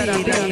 You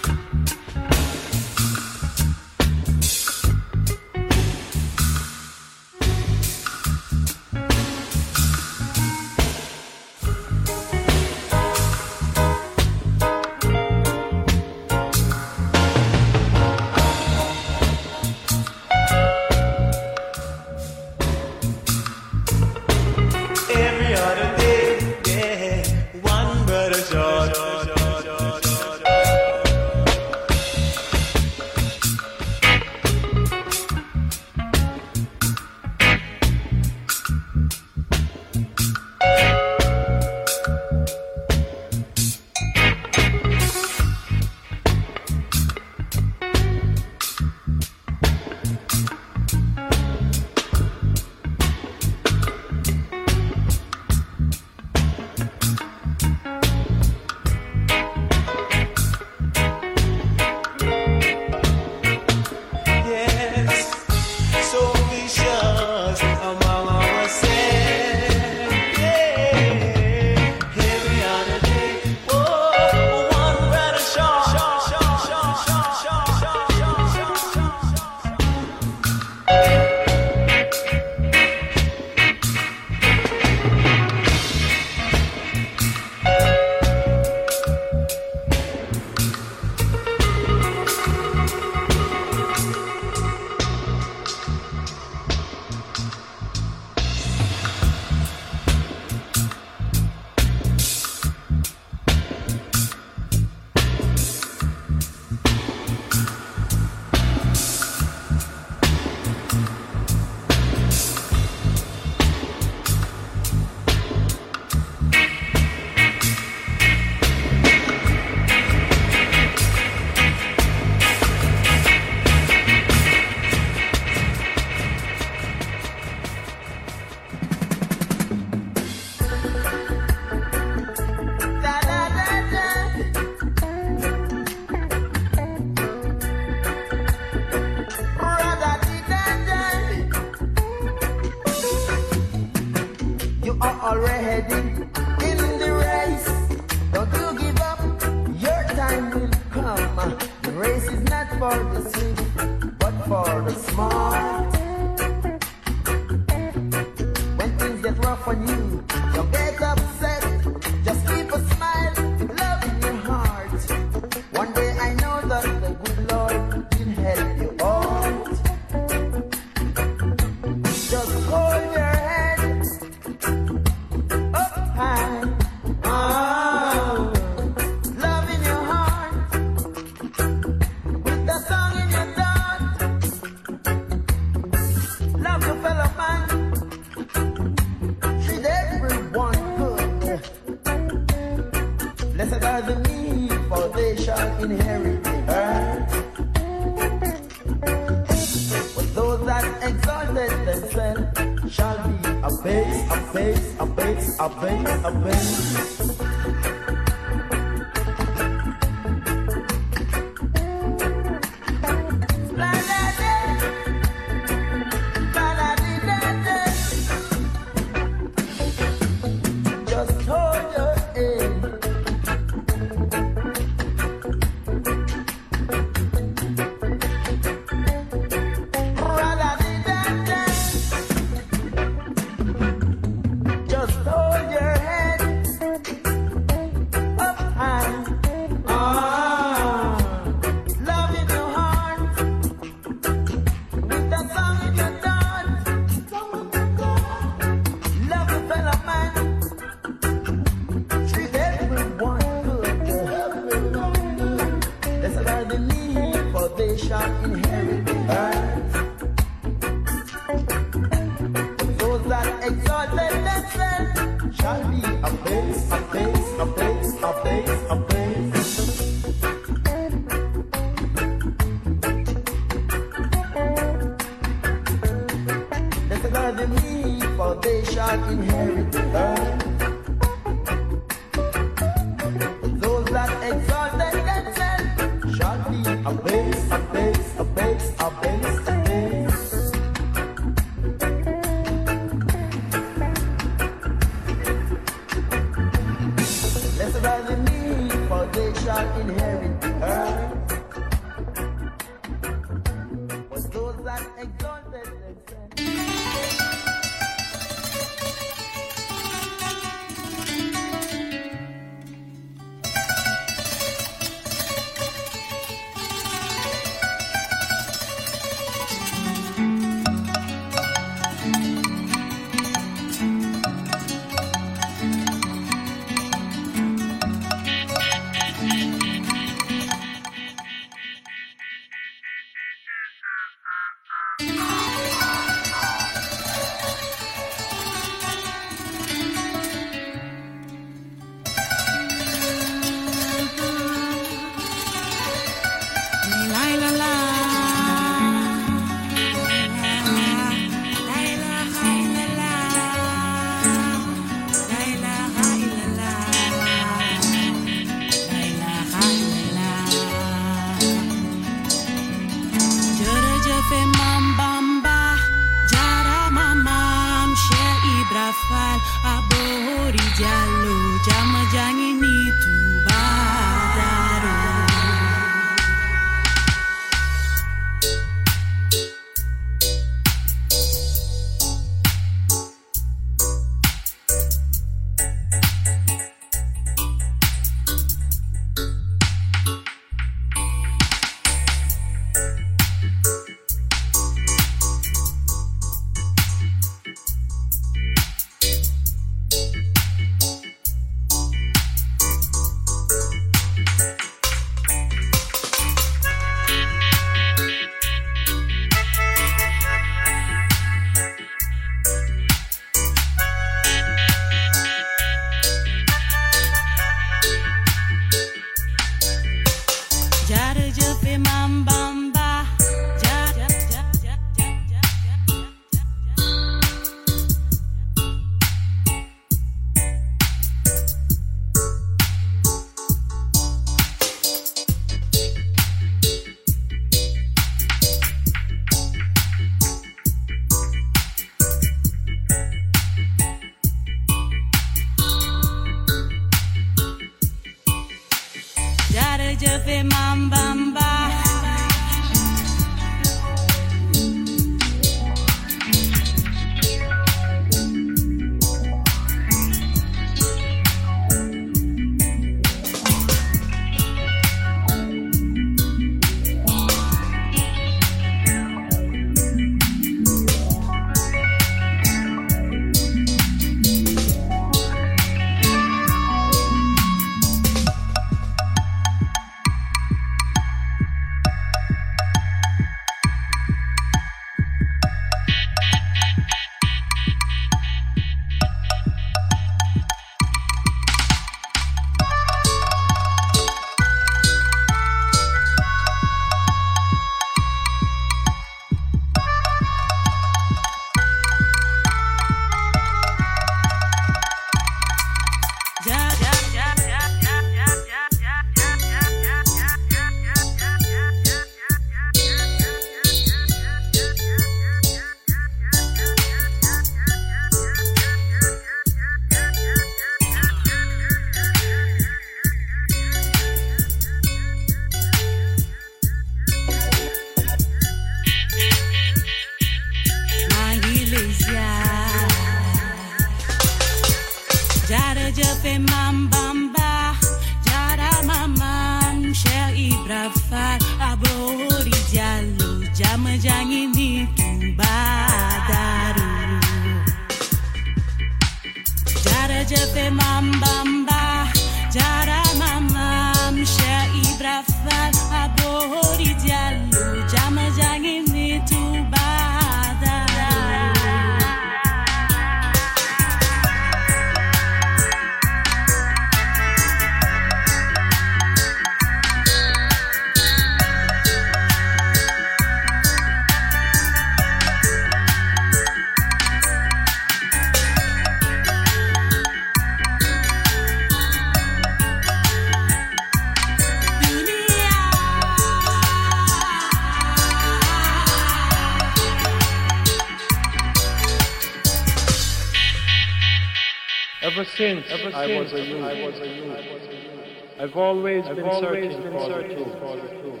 Ever since, ever I, was a youth, I was a youth, I've always I've been always searching, been for, searching the for the truth.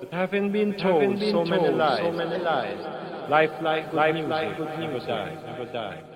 But having been told, been so, told many lies, so many lies, life, life, life, music, life, good never die, never die. God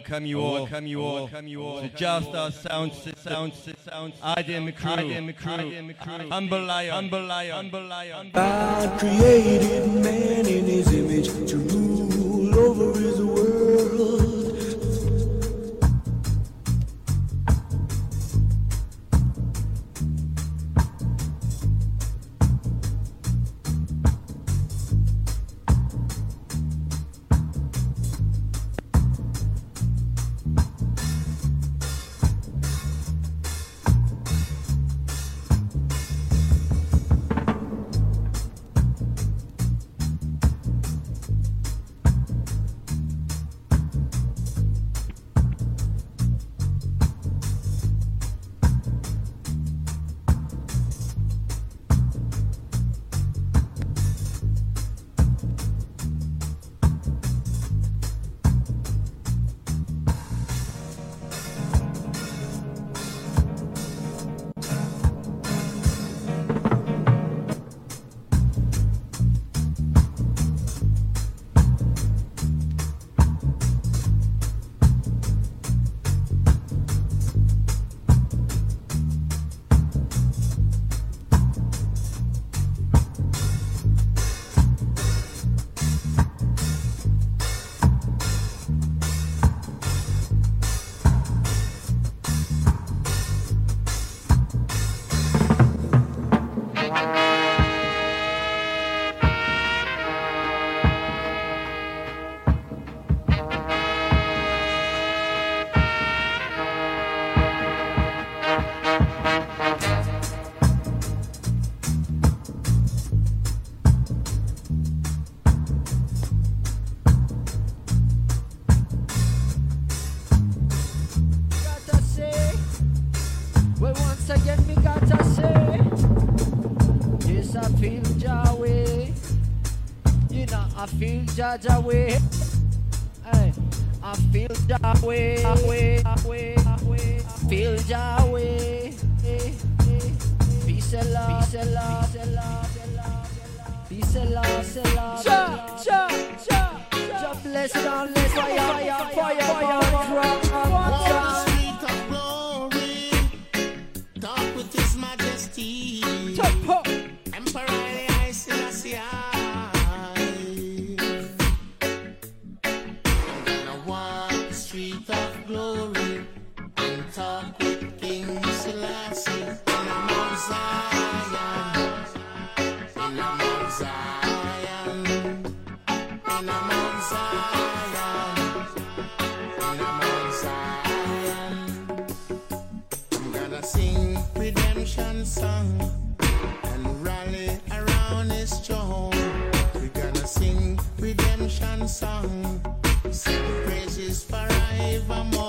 welcome you all. Welcome you all. Welcome you all. To Jah Star sound, sound, sound. I am crew. I am crew. Humble lion. Humble lion. Humble lion. God created man in his image to rule over his world. Jaja way. Sing praises forevermore.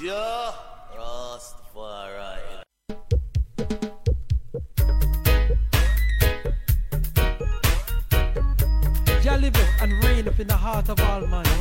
Just for right, Jah live and reign up in the heart of all man.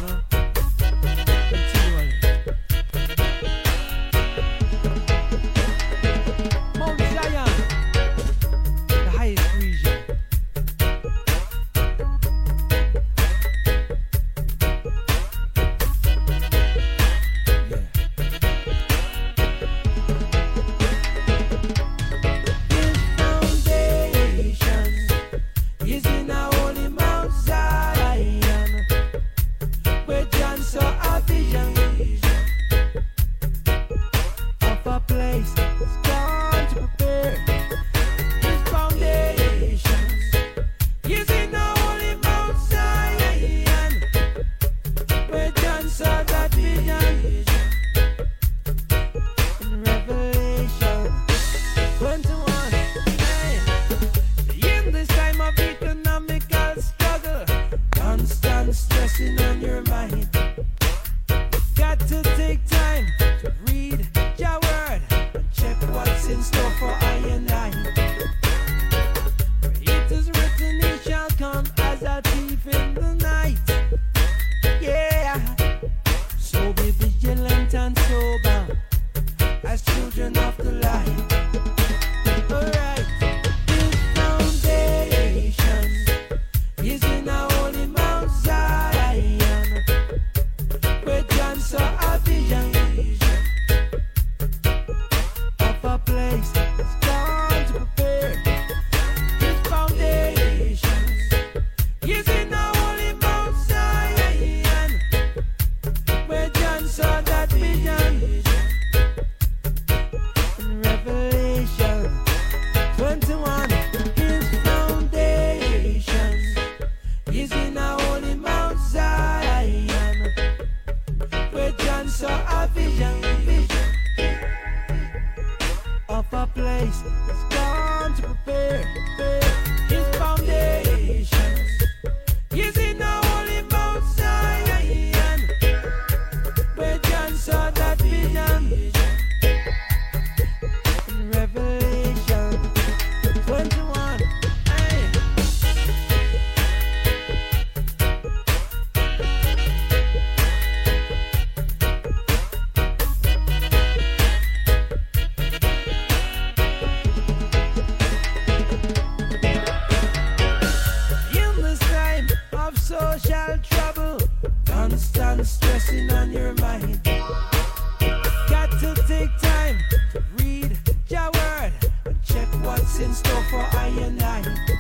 Store for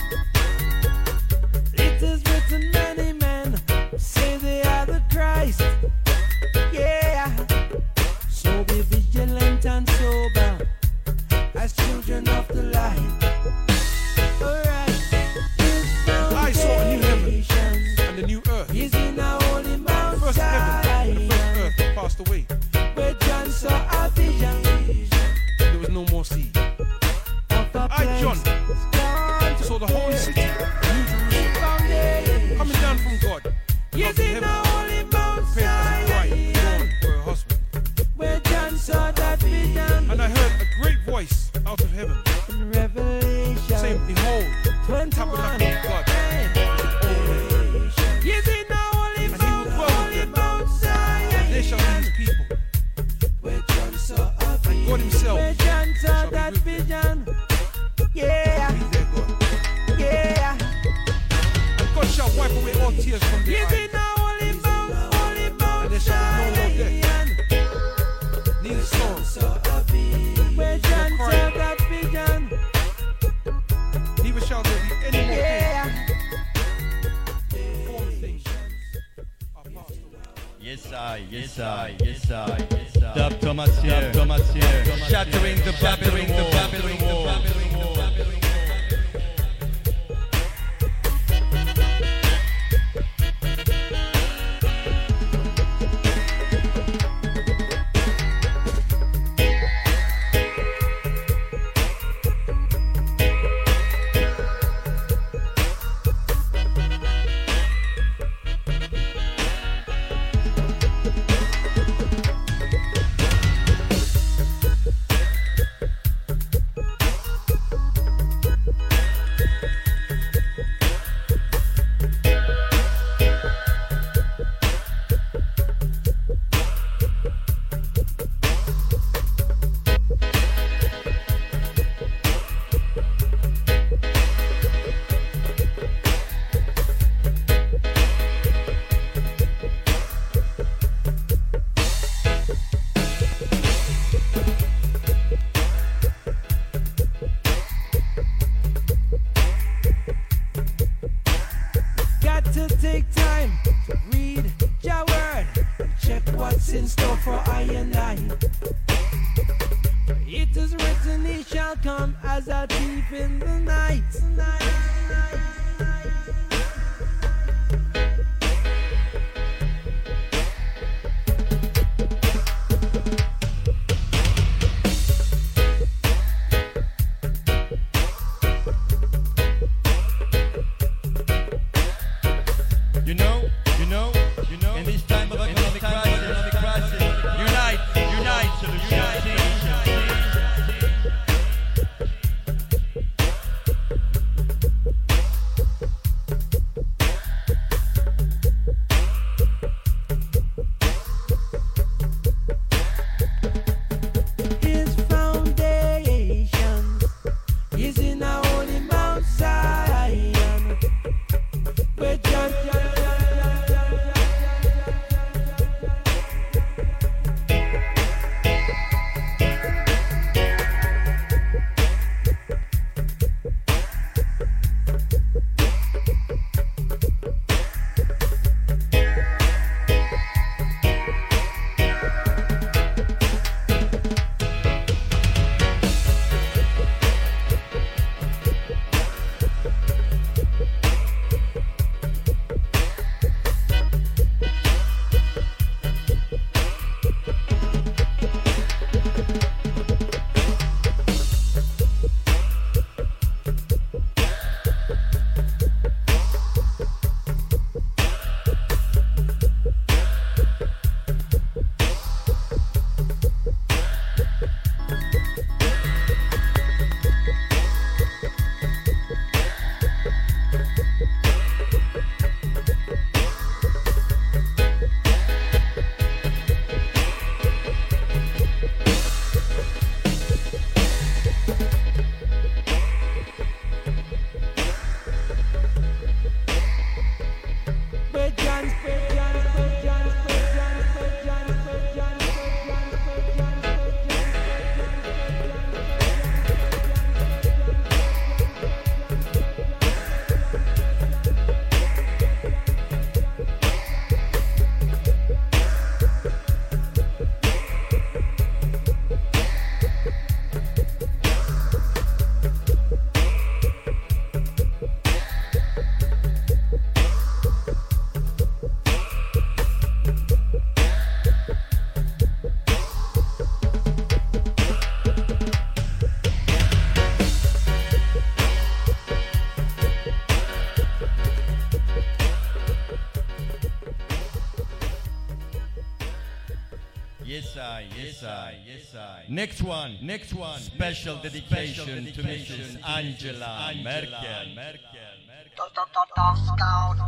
Next one, next one. Special dedication to Mrs. Angela Merkel.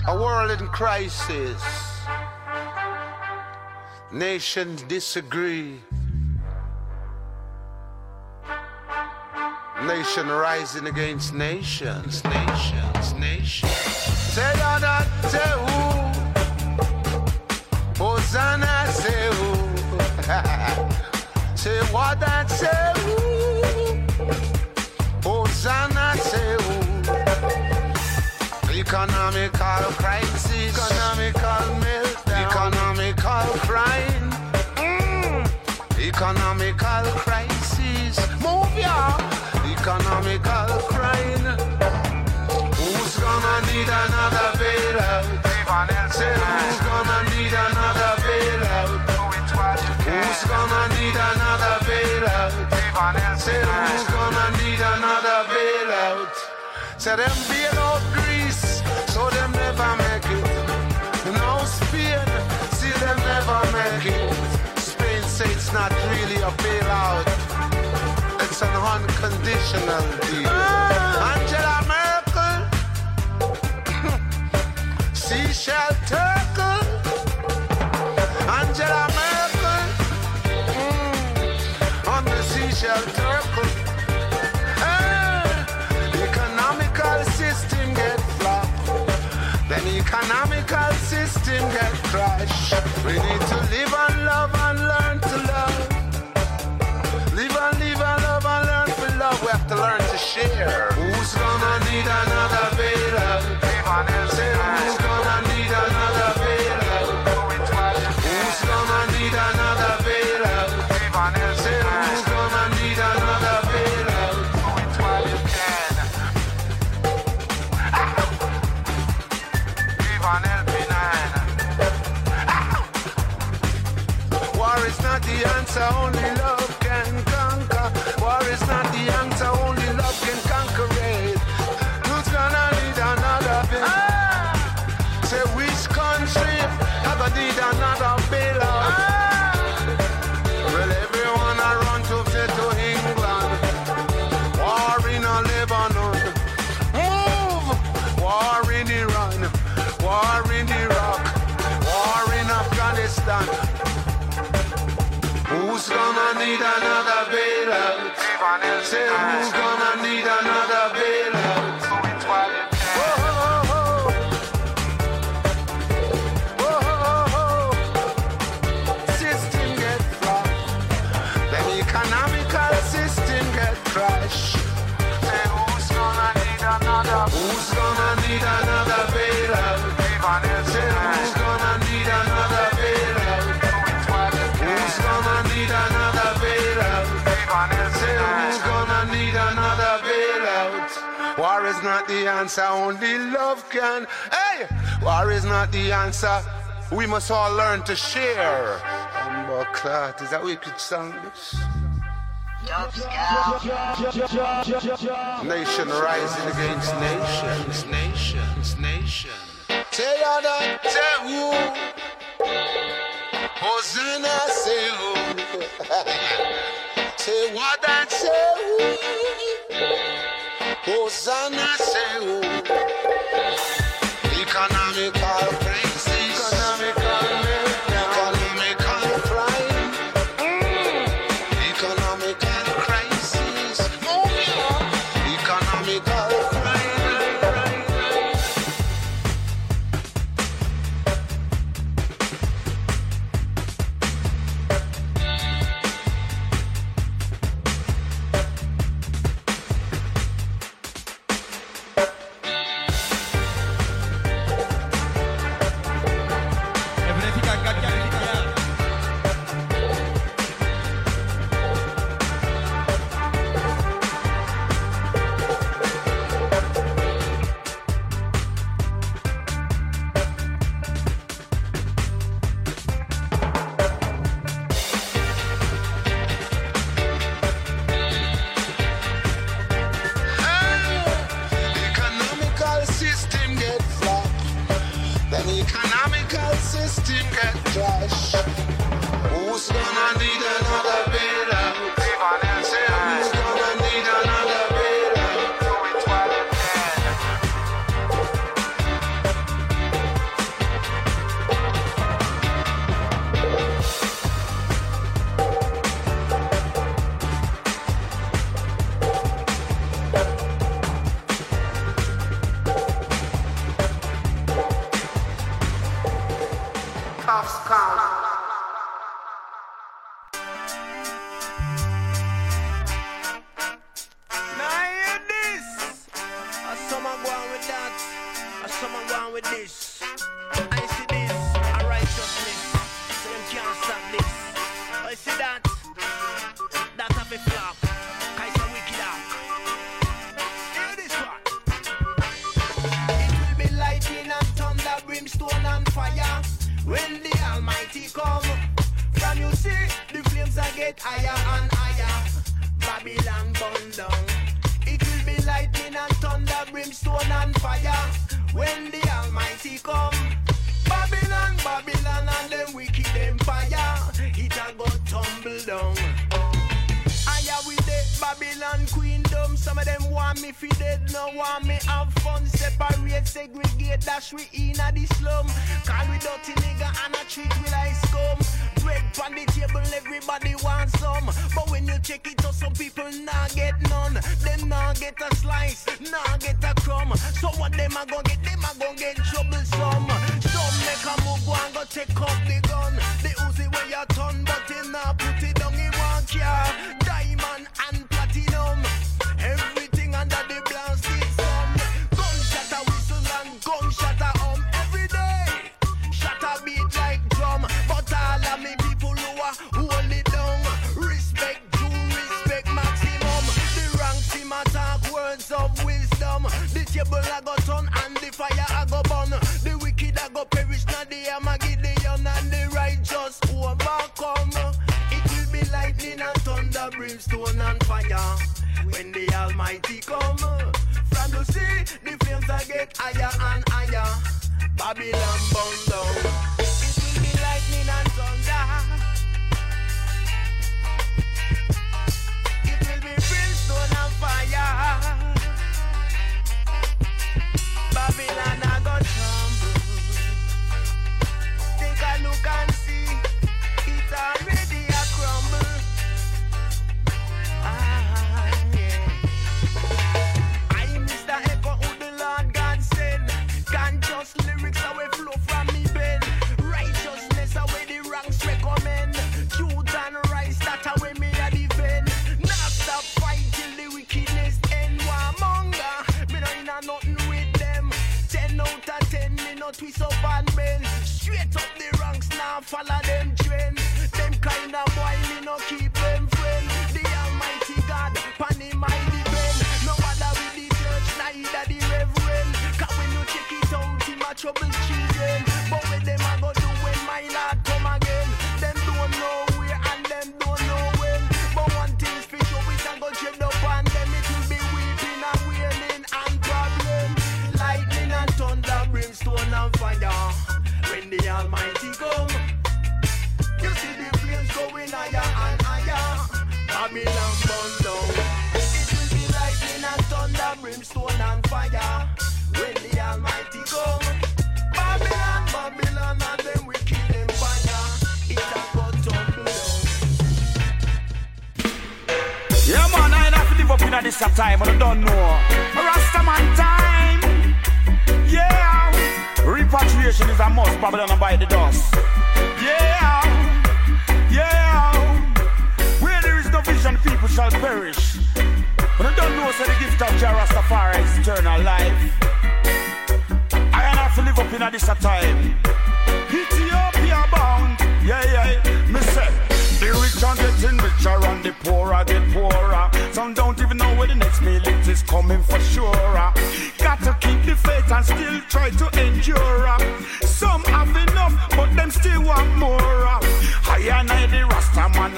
A world in crisis. Nations disagree. Nation rising against nations, nations, nations. Say that, say who? say what I said. Say them bail out Greece, so them never make it. Now Spain, see them never make it. Spain say it's not really a bailout, it's an unconditional deal. Ah! Angela Merkel, Seashell Turkle, economical system get crushed. We need to live and love and learn to love. Live and live and love and learn to love. We have to learn to share. Who's gonna need another finances. Who's gonna need another bill? answer, only love can. Hey, war is not the answer. We must all learn to share. Amber Clark, is that wicked song? Nation rising against nations, nations, nations. Say that, say who? Hosanna, say who? Say what and say who? Hosanna, say, oh, economical.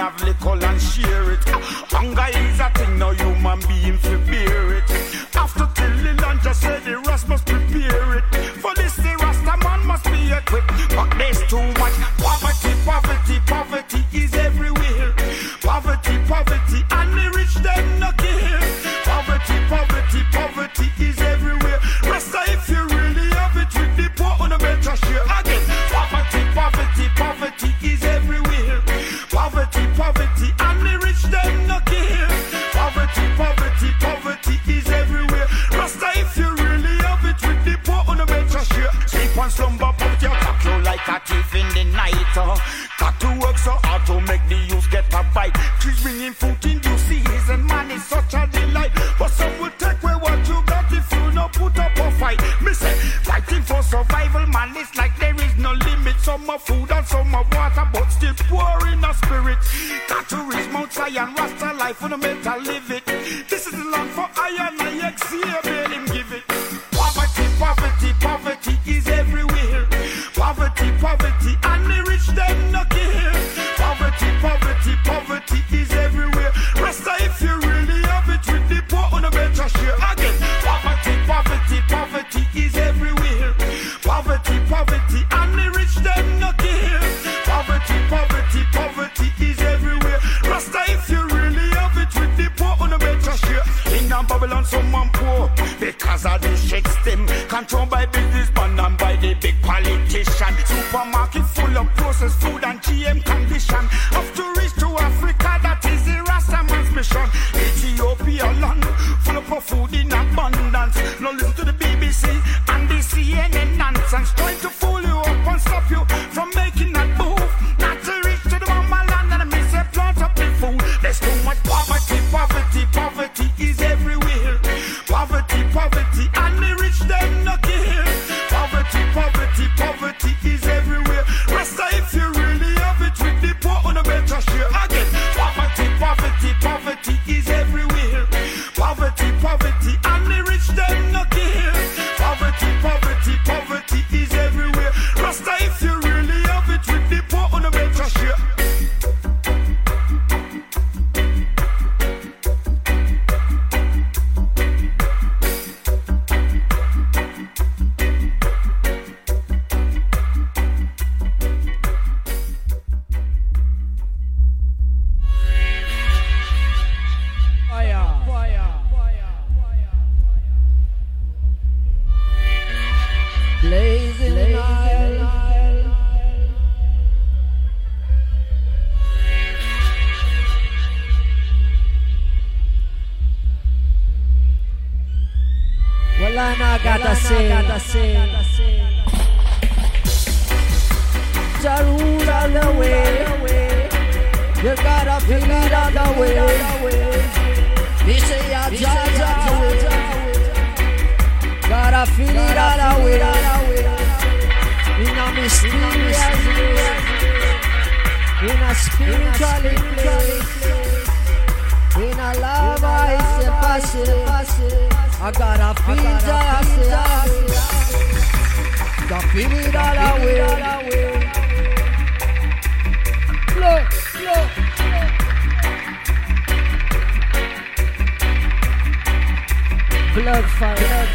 have liquor Elana Gatase Darul on the way. You gotta feel it on the way. This is your Jaja Gotta feel it on the way. In a mysterious way In a spiritual place. In a love I see passing I gotta feel just yes. It all. Look, look. Blood fire. Blood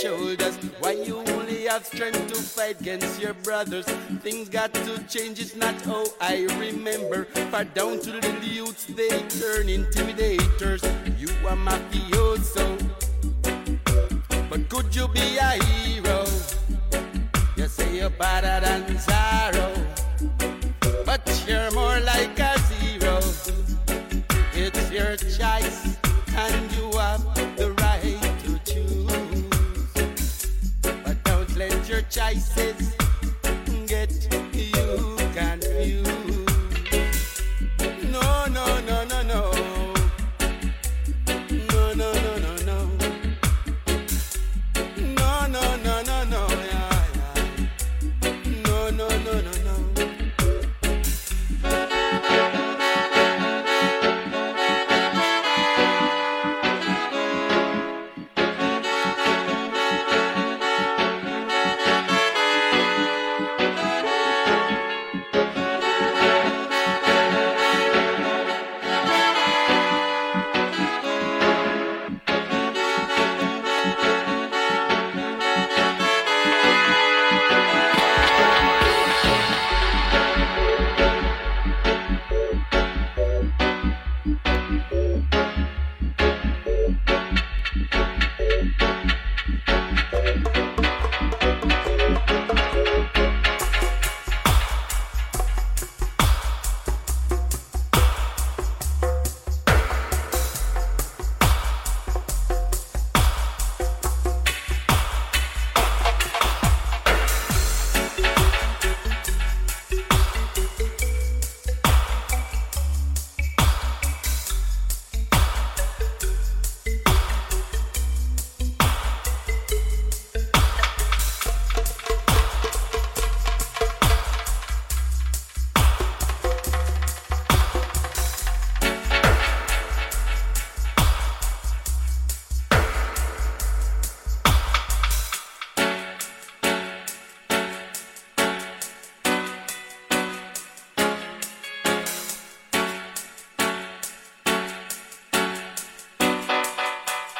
shoulders. Why you only have strength to fight against your brothers? Things got to change, it's not how I remember. Far down to the youths, they turn intimidators. You are mafioso, but could you be a hero? You say you're better than Zara.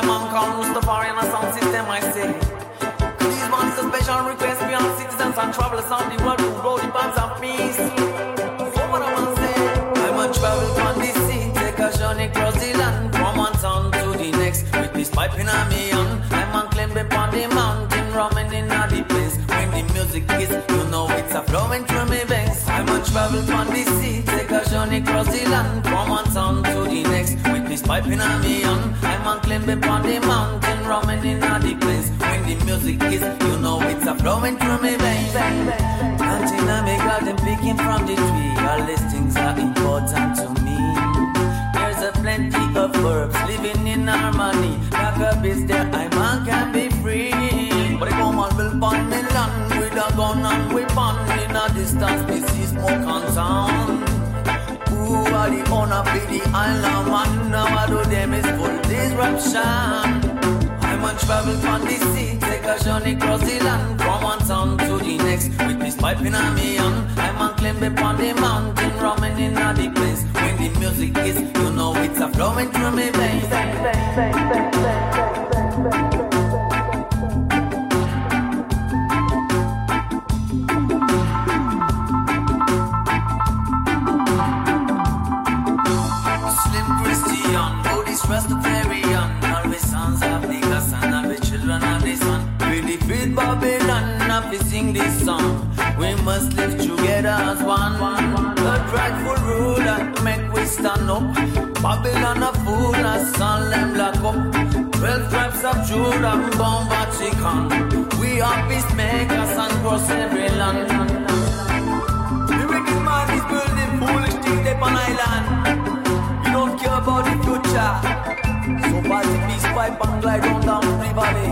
By man called Mustafari and a sound system I say. These ones a special request beyond citizens and travelers on the world who blow the bands of peace. So what I say? I'm a travel on the sea, take a journey across the land from one town to the next. With this pipe in a me hand, I'm on climb upon the mountain, roaming in a the place. When the music is, you know it's a flowing through me veins. I'm a travel on the sea, take a journey across the land from one town to the next. With this pipe in a me hand, I'm on the mountain, roaming in a the place. When the music is, you know it's a flowing through me veins. Planting a me garden, picking from the tree. All these things are important to me. There's a plenty of herbs living in harmony. Like a beast there, I man can be free. But if woman will burn me land with a gun and weapon in a distance, we see smoke and sound. Who are the island man? Now I do them is full disruption. I'm on travel on the sea, take a journey across the land from one town to the next. With this pipe in me hand, I'm on climb upon the mountain, roaming in a the place. When the music is, you know it's a flowing through me veins. Stand up. Babylon a fool, a son them lock up. Twelve tribes of Judah, born Vatican. We are peacemakers and cross every land. Wicked man is building foolish things upon island. You don't care about the future. So pass the peace pipe and glide on down the valley.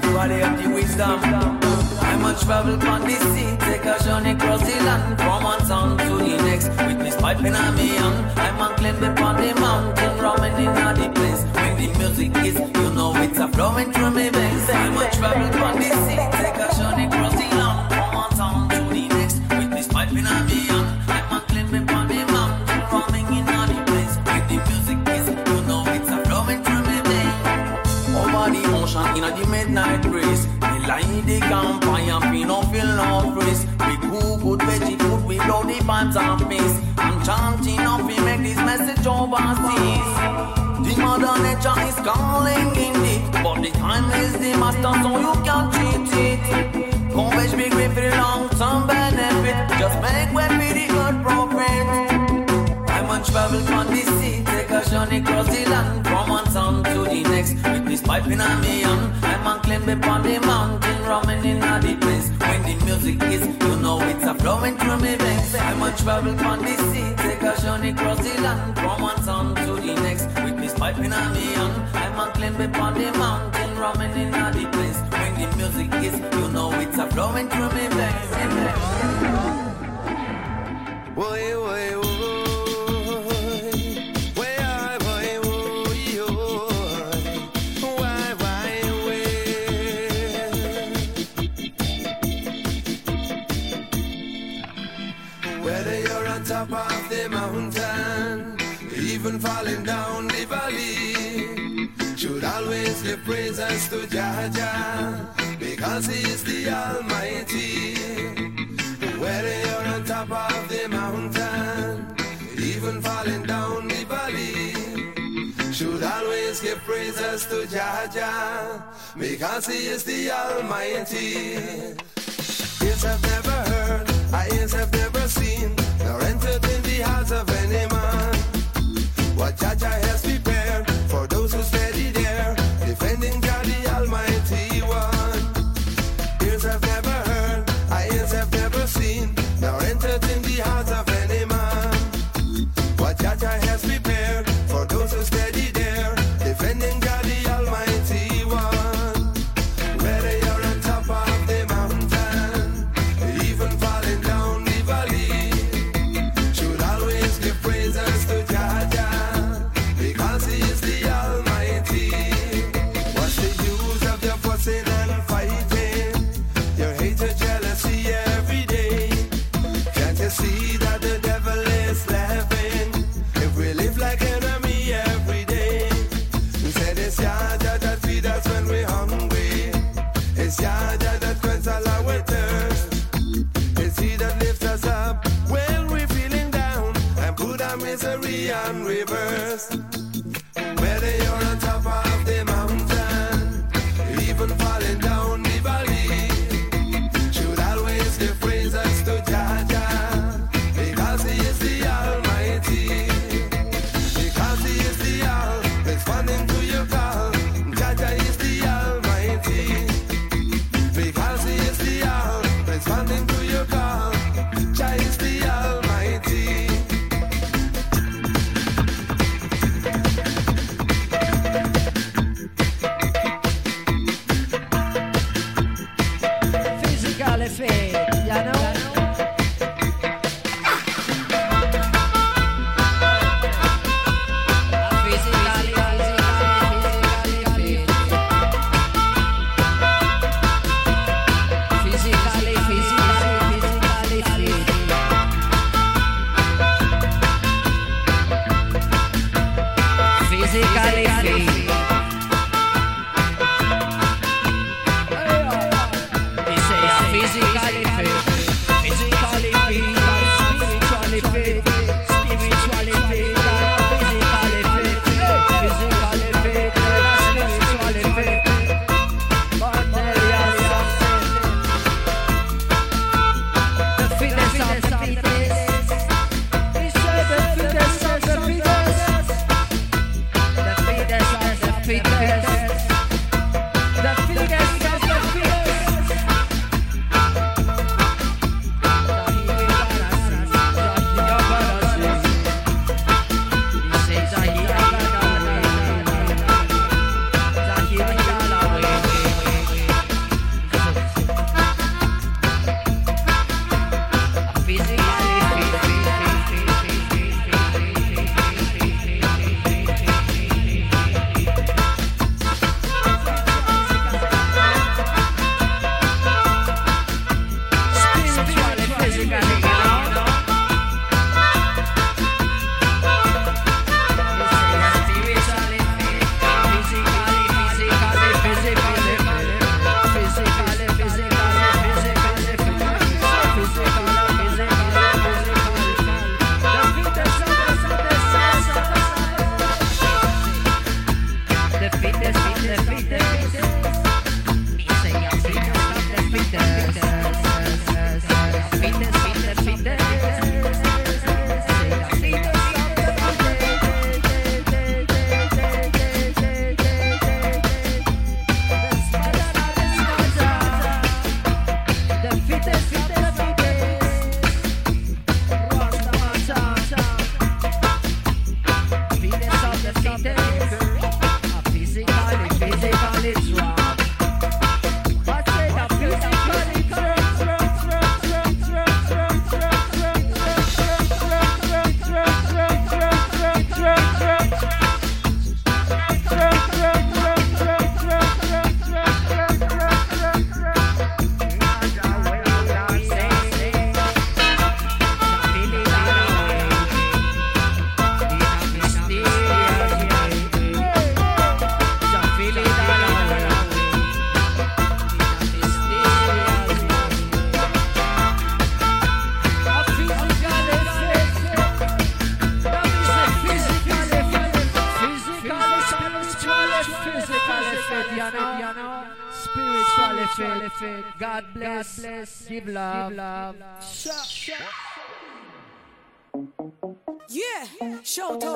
The valley of the wisdom. I'm on travel on the sea, take a journey across the land from one town to the next. With this pipe in a me hand, I'm on climb upon the mountain, roaming in a the place. When the music is, you know it's a flowing through me veins. I'm on travel on the sea, take a journey across the land from one town to the next. With this pipe in a me hand, I'm on climb upon the mountain, roaming in a the place. When the music is, you know it's a flowing through me veins. Over the ocean in the midnight breeze Lie the campfire we no feel no breeze We cook good veggie food, we blow the pipes and face I'm chanting up, we make this message overseas. The mother nature is calling in indeed But the time is the master so you can't cheat it. Converge big for the long term benefit. Just make way for the good profit I'm travel on the sea, take a journey across the land from one town to the next. With this pipe in me hand, I'm climb upon the mountain, roaming in the place. When the music is, you know it's a flowing through me veins. I'm on travel on the sea, take a journey across the land from one town to the next. With this pipe in me hand, I'm climb upon the mountain, roaming in the place. When the music is, you know it's a flowing through me veins. Woy, woy, woy. Praises to Jah, because He is the Almighty. Whether you're on top of the mountain, even falling down the valley, should always give praises to Jah, because He is the Almighty. Ears have never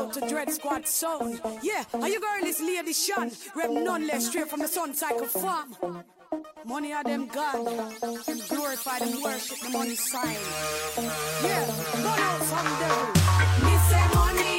out to Dread Squad sound. Yeah, are you girl is Lady Shan? Rep none less straight from the Sun Cycle Farm. Money are them God, and glorify, them worship, them on sign. Yeah, go out from devil. Me say money.